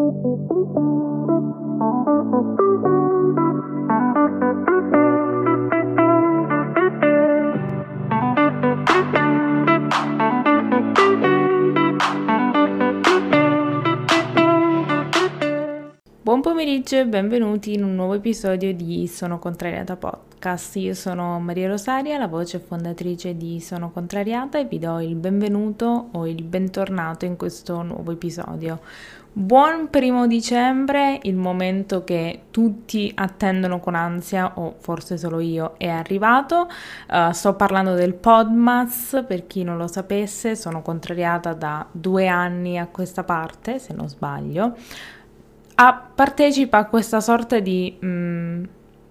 Thank you. Buon pomeriggio e benvenuti in un nuovo episodio di Sono Contrariata Podcast. Io sono Maria Rosaria, la voce fondatrice di Sono Contrariata e vi do il benvenuto o il bentornato in questo nuovo episodio. Buon primo dicembre, il momento che tutti attendono con ansia, o forse solo io, è arrivato. Uh, sto parlando del Podmas, per chi non lo sapesse, sono contrariata da due anni a questa parte, se non sbaglio a, partecipa a questa sorta di mh, mm,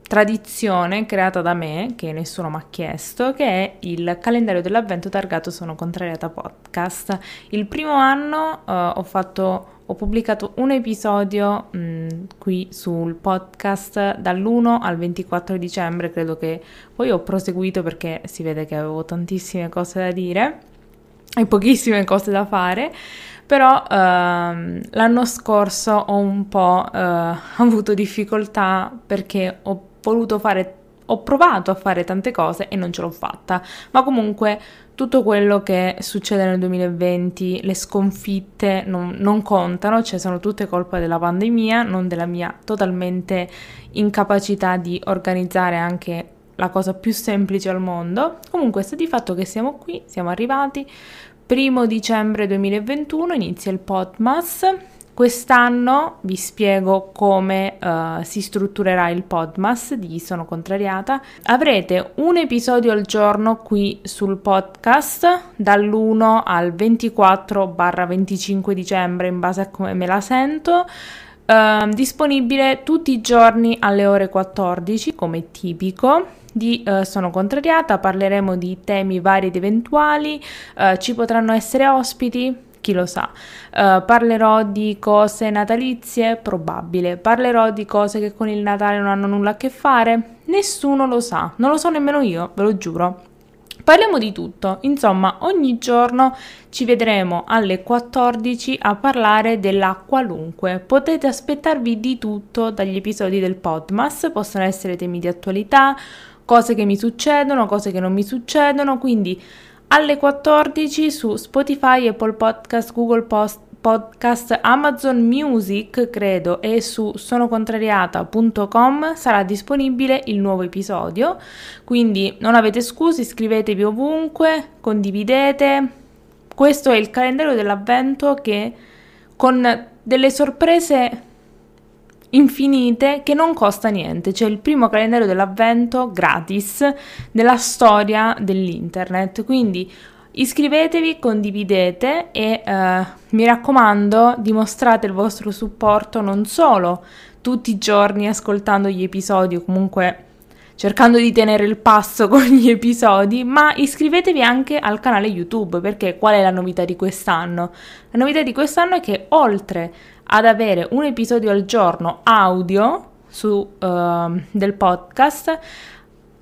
tradizione creata da me, che nessuno mi ha chiesto, che è il calendario dell'avvento targato Sono Contrariata Podcast. Il primo anno uh, ho fatto ho pubblicato un episodio mh, mm, qui sul podcast dall'1 al 24 dicembre, credo che poi ho proseguito perché si vede che avevo tantissime cose da dire e pochissime cose da fare però ehm, l'anno scorso ho un po' eh, avuto difficoltà perché ho voluto fare, ho provato a fare tante cose e non ce l'ho fatta, ma comunque tutto quello che succede nel 2020, le sconfitte non, non contano, cioè sono tutte colpa della pandemia, non della mia totalmente incapacità di organizzare anche la cosa più semplice al mondo. Comunque sta di fatto che siamo qui, siamo arrivati, Primo dicembre 2021 inizia il Podmas. Quest'anno vi spiego come uh, si strutturerà il Podmas di Sono Contrariata. Avrete un episodio al giorno qui sul podcast dall'1 al 24-25 dicembre in base a come me la sento. Uh, disponibile tutti i giorni alle ore 14 come tipico di uh, Sono contrariata, parleremo di temi vari ed eventuali, uh, ci potranno essere ospiti, chi lo sa. Uh, parlerò di cose natalizie, probabile. Parlerò di cose che con il Natale non hanno nulla a che fare, nessuno lo sa, non lo so nemmeno io, ve lo giuro. Parliamo di tutto, insomma ogni giorno ci vedremo alle 14 a parlare della qualunque. Potete aspettarvi di tutto dagli episodi del Podmas, possono essere temi di attualità, cose che mi succedono, cose che non mi succedono, quindi alle 14 su Spotify, Apple Podcast, Google Post, Podcast, Amazon Music, credo, e su sonocontrariata.com sarà disponibile il nuovo episodio. Quindi non avete scuse, iscrivetevi ovunque, condividete. Questo è il calendario dell'avvento che con delle sorprese infinite che non costa niente, c'è il primo calendario dell'avvento gratis nella storia dell'internet, quindi iscrivetevi, condividete e eh, mi raccomando dimostrate il vostro supporto non solo tutti i giorni ascoltando gli episodi o comunque cercando di tenere il passo con gli episodi, ma iscrivetevi anche al canale YouTube perché qual è la novità di quest'anno? La novità di quest'anno è che oltre ad avere un episodio al giorno audio su, uh, del podcast,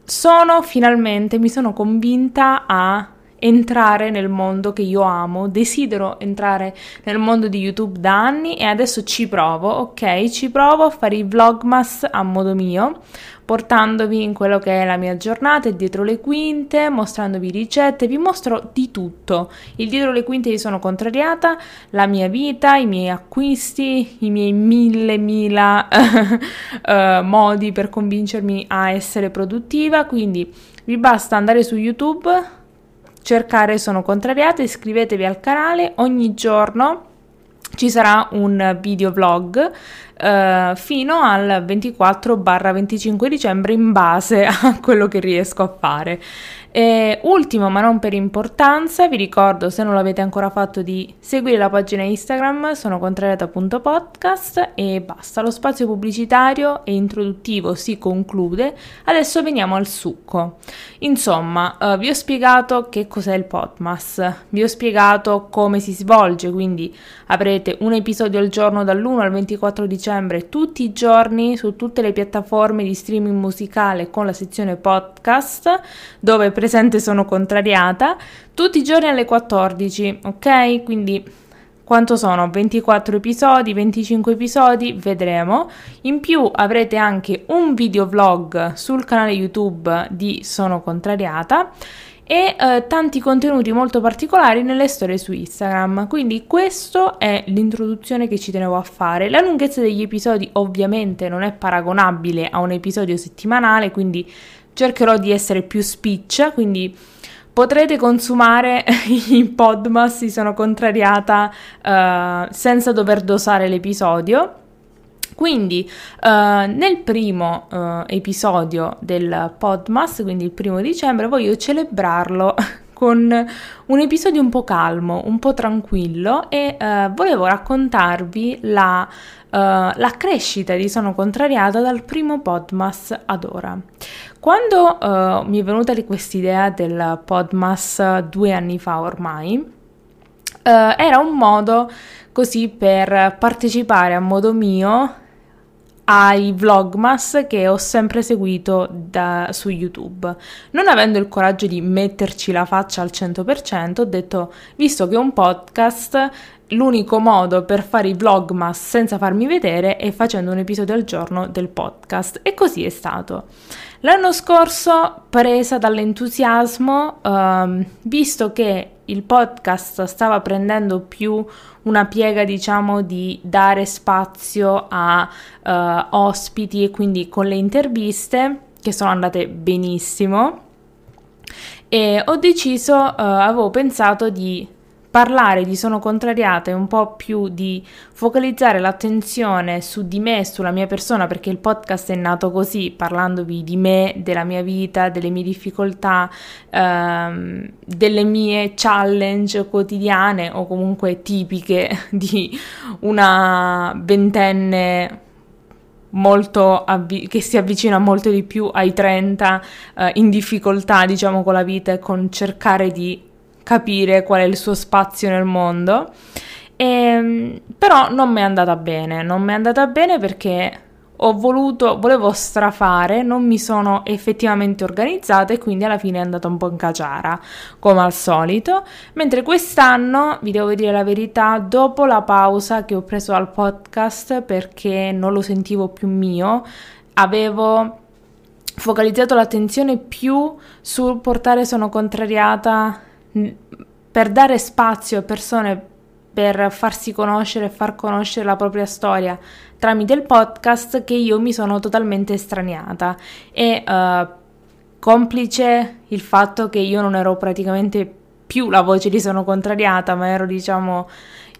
sono finalmente, mi sono convinta a entrare nel mondo che io amo, desidero entrare nel mondo di YouTube da anni e adesso ci provo, ok? Ci provo a fare i vlogmas a modo mio portandovi in quello che è la mia giornata, il dietro le quinte, mostrandovi ricette, vi mostro di tutto. Il dietro le quinte vi sono contrariata, la mia vita, i miei acquisti, i miei mille mila uh, modi per convincermi a essere produttiva, quindi vi basta andare su YouTube, cercare Sono Contrariata, iscrivetevi al canale ogni giorno ci sarà un video vlog uh, fino al 24-25 dicembre in base a quello che riesco a fare. E ultimo, ma non per importanza, vi ricordo se non l'avete ancora fatto di seguire la pagina Instagram, sono contrariata.podcast e basta, lo spazio pubblicitario e introduttivo si conclude, adesso veniamo al succo. Insomma, uh, vi ho spiegato che cos'è il Podmas, vi ho spiegato come si svolge, quindi avrete un episodio al giorno dall'1 al 24 dicembre tutti i giorni su tutte le piattaforme di streaming musicale con la sezione podcast dove presente sono contrariata, tutti i giorni alle 14, ok? Quindi quanto sono 24 episodi, 25 episodi, vedremo. In più avrete anche un video vlog sul canale YouTube di Sono Contrariata e eh, tanti contenuti molto particolari nelle storie su Instagram. Quindi questa è l'introduzione che ci tenevo a fare. La lunghezza degli episodi ovviamente non è paragonabile a un episodio settimanale, quindi cercherò di essere più spiccia, quindi potrete consumare i podmas, si sono contrariata uh, senza dover dosare l'episodio. Quindi uh, nel primo uh, episodio del Podmas, quindi il primo dicembre, voglio celebrarlo con un episodio un po' calmo, un po' tranquillo e uh, volevo raccontarvi la, la, crescita di Sono Contrariata dal primo Podmas ad ora. Quando uh, mi è venuta di quest'idea del Podmas due anni fa ormai, uh, era un modo così per partecipare a modo mio ai vlogmas che ho sempre seguito da, su YouTube. Non avendo il coraggio di metterci la faccia al 100%, ho detto, visto che è un podcast, l'unico modo per fare i vlogmas senza farmi vedere è facendo un episodio al giorno del podcast. E così è stato. L'anno scorso, presa dall'entusiasmo, ehm, visto che il podcast stava prendendo più una piega, diciamo, di dare spazio a uh, ospiti e quindi con le interviste che sono andate benissimo. E ho deciso, uh, avevo pensato di parlare di sono contrariata e un po' più di focalizzare l'attenzione su di me, sulla mia persona, perché il podcast è nato così, parlandovi di me, della mia vita, delle mie difficoltà, ehm, delle mie challenge quotidiane o comunque tipiche di una ventenne molto avvi- che si avvicina molto di più ai 30 eh, in difficoltà diciamo con la vita e con cercare di capire qual è il suo spazio nel mondo. E, ehm, però non mi è andata bene, non mi è andata bene perché ho voluto, volevo strafare, non mi sono effettivamente organizzata e quindi alla fine è andata un po' in caciara, come al solito. Mentre quest'anno, vi devo dire la verità, dopo la pausa che ho preso al podcast perché non lo sentivo più mio, avevo focalizzato l'attenzione più sul portare sono contrariata per dare spazio a persone per farsi conoscere e far conoscere la propria storia tramite il podcast che io mi sono totalmente estraniata. E uh, complice il fatto che io non ero praticamente più la voce di sono contrariata ma ero diciamo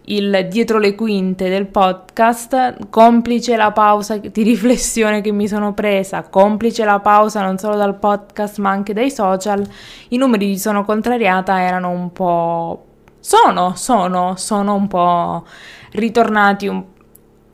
il dietro le quinte del podcast, complice la pausa di riflessione che mi sono presa, complice la pausa non solo dal podcast ma anche dai social, i numeri di sono contrariata erano un po'... sono, sono, sono un po' ritornati un po'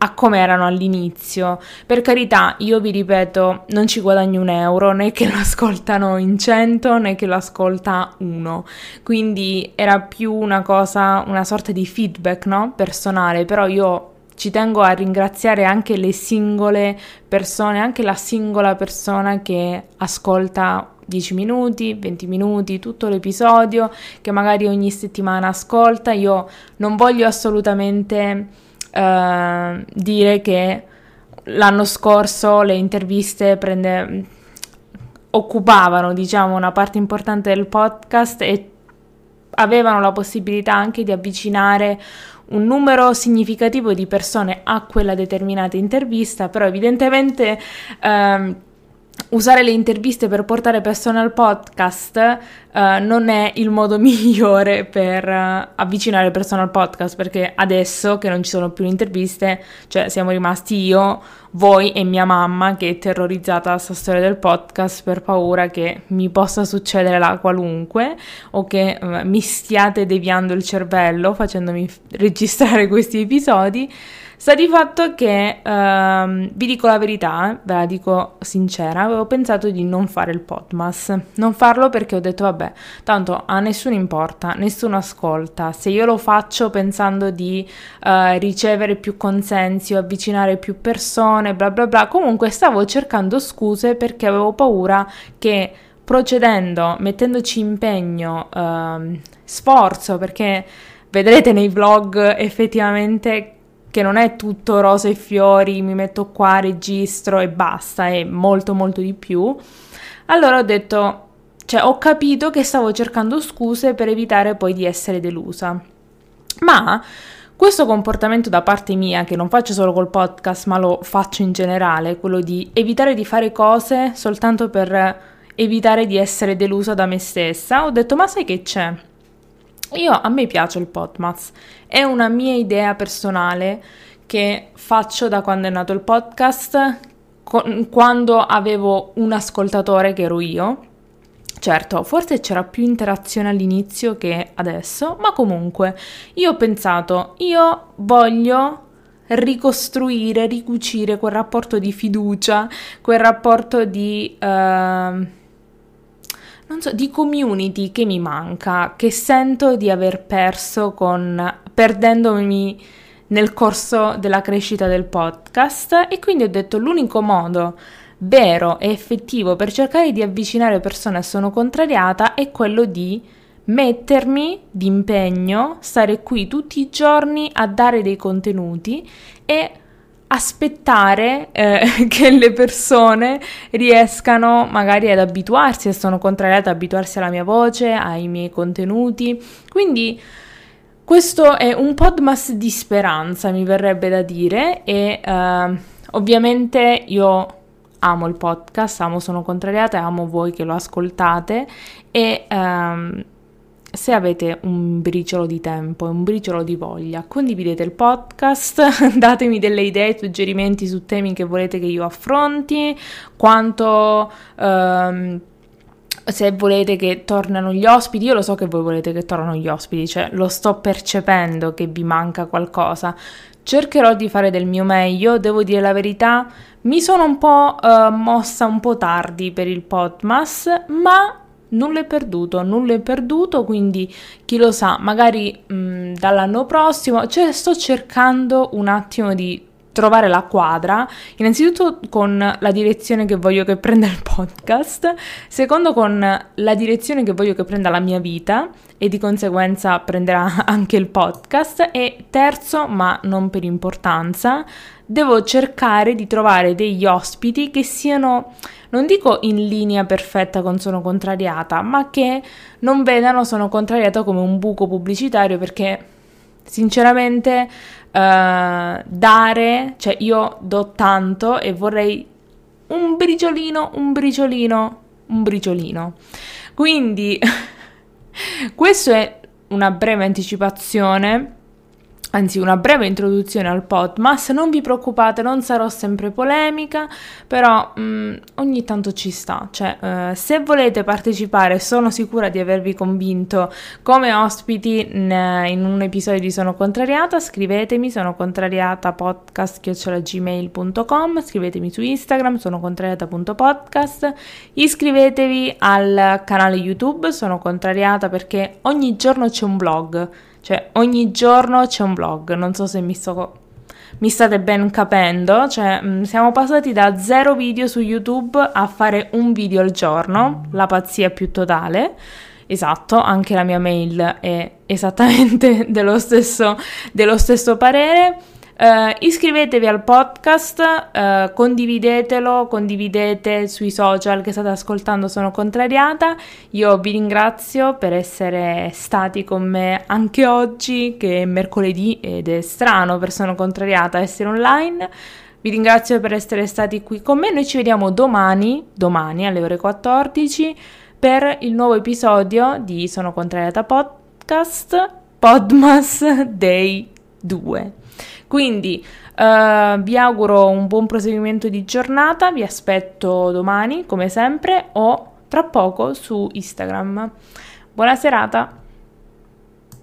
a come erano all'inizio. Per carità, io vi ripeto, non ci guadagno un euro, né che lo ascoltano in cento, né che lo ascolta uno. Quindi era più una cosa, una sorta di feedback, no? Personale, però io ci tengo a ringraziare anche le singole persone, anche la singola persona che ascolta 10 minuti, 20 minuti, tutto l'episodio, che magari ogni settimana ascolta. Io non voglio assolutamente eh, dire che l'anno scorso le interviste prende, occupavano diciamo una parte importante del podcast e avevano la possibilità anche di avvicinare un numero significativo di persone a quella determinata intervista, però evidentemente ehm, usare le interviste per portare persone al podcast uh, non è il modo migliore per uh, avvicinare persone al podcast perché adesso che non ci sono più interviste, cioè siamo rimasti io, voi e mia mamma che è terrorizzata da questa storia del podcast per paura che mi possa succedere la qualunque o che uh, mi stiate deviando il cervello facendomi registrare questi episodi. Sta di fatto che, ehm, vi dico la verità, ve la dico sincera, avevo pensato di non fare il podmas. Non farlo perché ho detto, vabbè, tanto a nessuno importa, nessuno ascolta. Se io lo faccio pensando di eh, ricevere più consensi o avvicinare più persone, bla bla bla, comunque stavo cercando scuse perché avevo paura che procedendo, mettendoci impegno, ehm, sforzo, perché vedrete nei vlog effettivamente che non è tutto rose e fiori, mi metto qua, registro e basta, è molto molto di più. Allora ho detto, cioè ho capito che stavo cercando scuse per evitare poi di essere delusa. Ma questo comportamento da parte mia, che non faccio solo col podcast, ma lo faccio in generale, quello di evitare di fare cose soltanto per evitare di essere delusa da me stessa, ho detto ma sai che c'è? Io a me piace il podcast, è una mia idea personale che faccio da quando è nato il podcast, quando avevo un ascoltatore che ero io. Certo, forse c'era più interazione all'inizio che adesso, ma comunque io ho pensato, io voglio ricostruire, ricucire quel rapporto di fiducia, quel rapporto di... Uh, non so, di community che mi manca, che sento di aver perso con perdendomi nel corso della crescita del podcast. E quindi ho detto l'unico modo vero e effettivo per cercare di avvicinare persone a Sono Contrariata è quello di mettermi d'impegno, stare qui tutti i giorni a dare dei contenuti e aspettare eh, che le persone riescano magari ad abituarsi, e sono contrariata ad abituarsi alla mia voce, ai miei contenuti. Quindi questo è un podmas di speranza, mi verrebbe da dire, e eh, ovviamente io amo il podcast, amo Sono Contrariata, amo voi che lo ascoltate e ehm, se avete un briciolo di tempo e un briciolo di voglia, condividete il podcast, datemi delle idee, suggerimenti su temi che volete che io affronti, quanto... Um, se volete che tornano gli ospiti, io lo so che voi volete che tornano gli ospiti, cioè lo sto percependo che vi manca qualcosa. Cercherò di fare del mio meglio, devo dire la verità, mi sono un po' uh, mossa un po' tardi per il Podmas, ma nulla è perduto, nulla è perduto, quindi chi lo sa, magari mh, mm, dall'anno prossimo, cioè sto cercando un attimo di trovare la quadra, innanzitutto con la direzione che voglio che prenda il podcast, secondo con la direzione che voglio che prenda la mia vita e di conseguenza prenderà anche il podcast. E terzo, ma non per importanza, devo cercare di trovare degli ospiti che siano non dico in linea perfetta con sono contrariata, ma che non vedano sono contrariata come un buco pubblicitario perché sinceramente uh, dare, cioè io do tanto e vorrei un briciolino, un briciolino, un briciolino. Quindi questo è una breve anticipazione anzi una breve introduzione al Podmas, non vi preoccupate, non sarò sempre polemica, però mh, mm, ogni tanto ci sta, cioè uh, se volete partecipare sono sicura di avervi convinto. Come ospiti in, in un episodio di Sono Contrariata, scrivetemi, sono contrariata podcast.gmail.com, scrivetemi su Instagram, sono contrariata.podcast, iscrivetevi al canale YouTube, sono contrariata perché ogni giorno c'è un blog cioè, ogni giorno c'è un vlog, non so se mi sto mi state ben capendo, cioè mm, siamo passati da zero video su YouTube a fare un video al giorno, la pazzia più totale. Esatto, anche la mia mail è esattamente dello stesso, dello stesso parere. Uh, iscrivetevi al podcast, uh, condividetelo, condividete sui social che state ascoltando Sono Contrariata. Io vi ringrazio per essere stati con me anche oggi, che è mercoledì ed è strano per Sono Contrariata essere online. Vi ringrazio per essere stati qui con me. Noi ci vediamo domani, domani alle ore 14, per il nuovo episodio di Sono Contrariata Podcast, Podmas Day 2. Quindi uh, vi auguro un buon proseguimento di giornata, vi aspetto domani come sempre o tra poco su Instagram. Buona serata!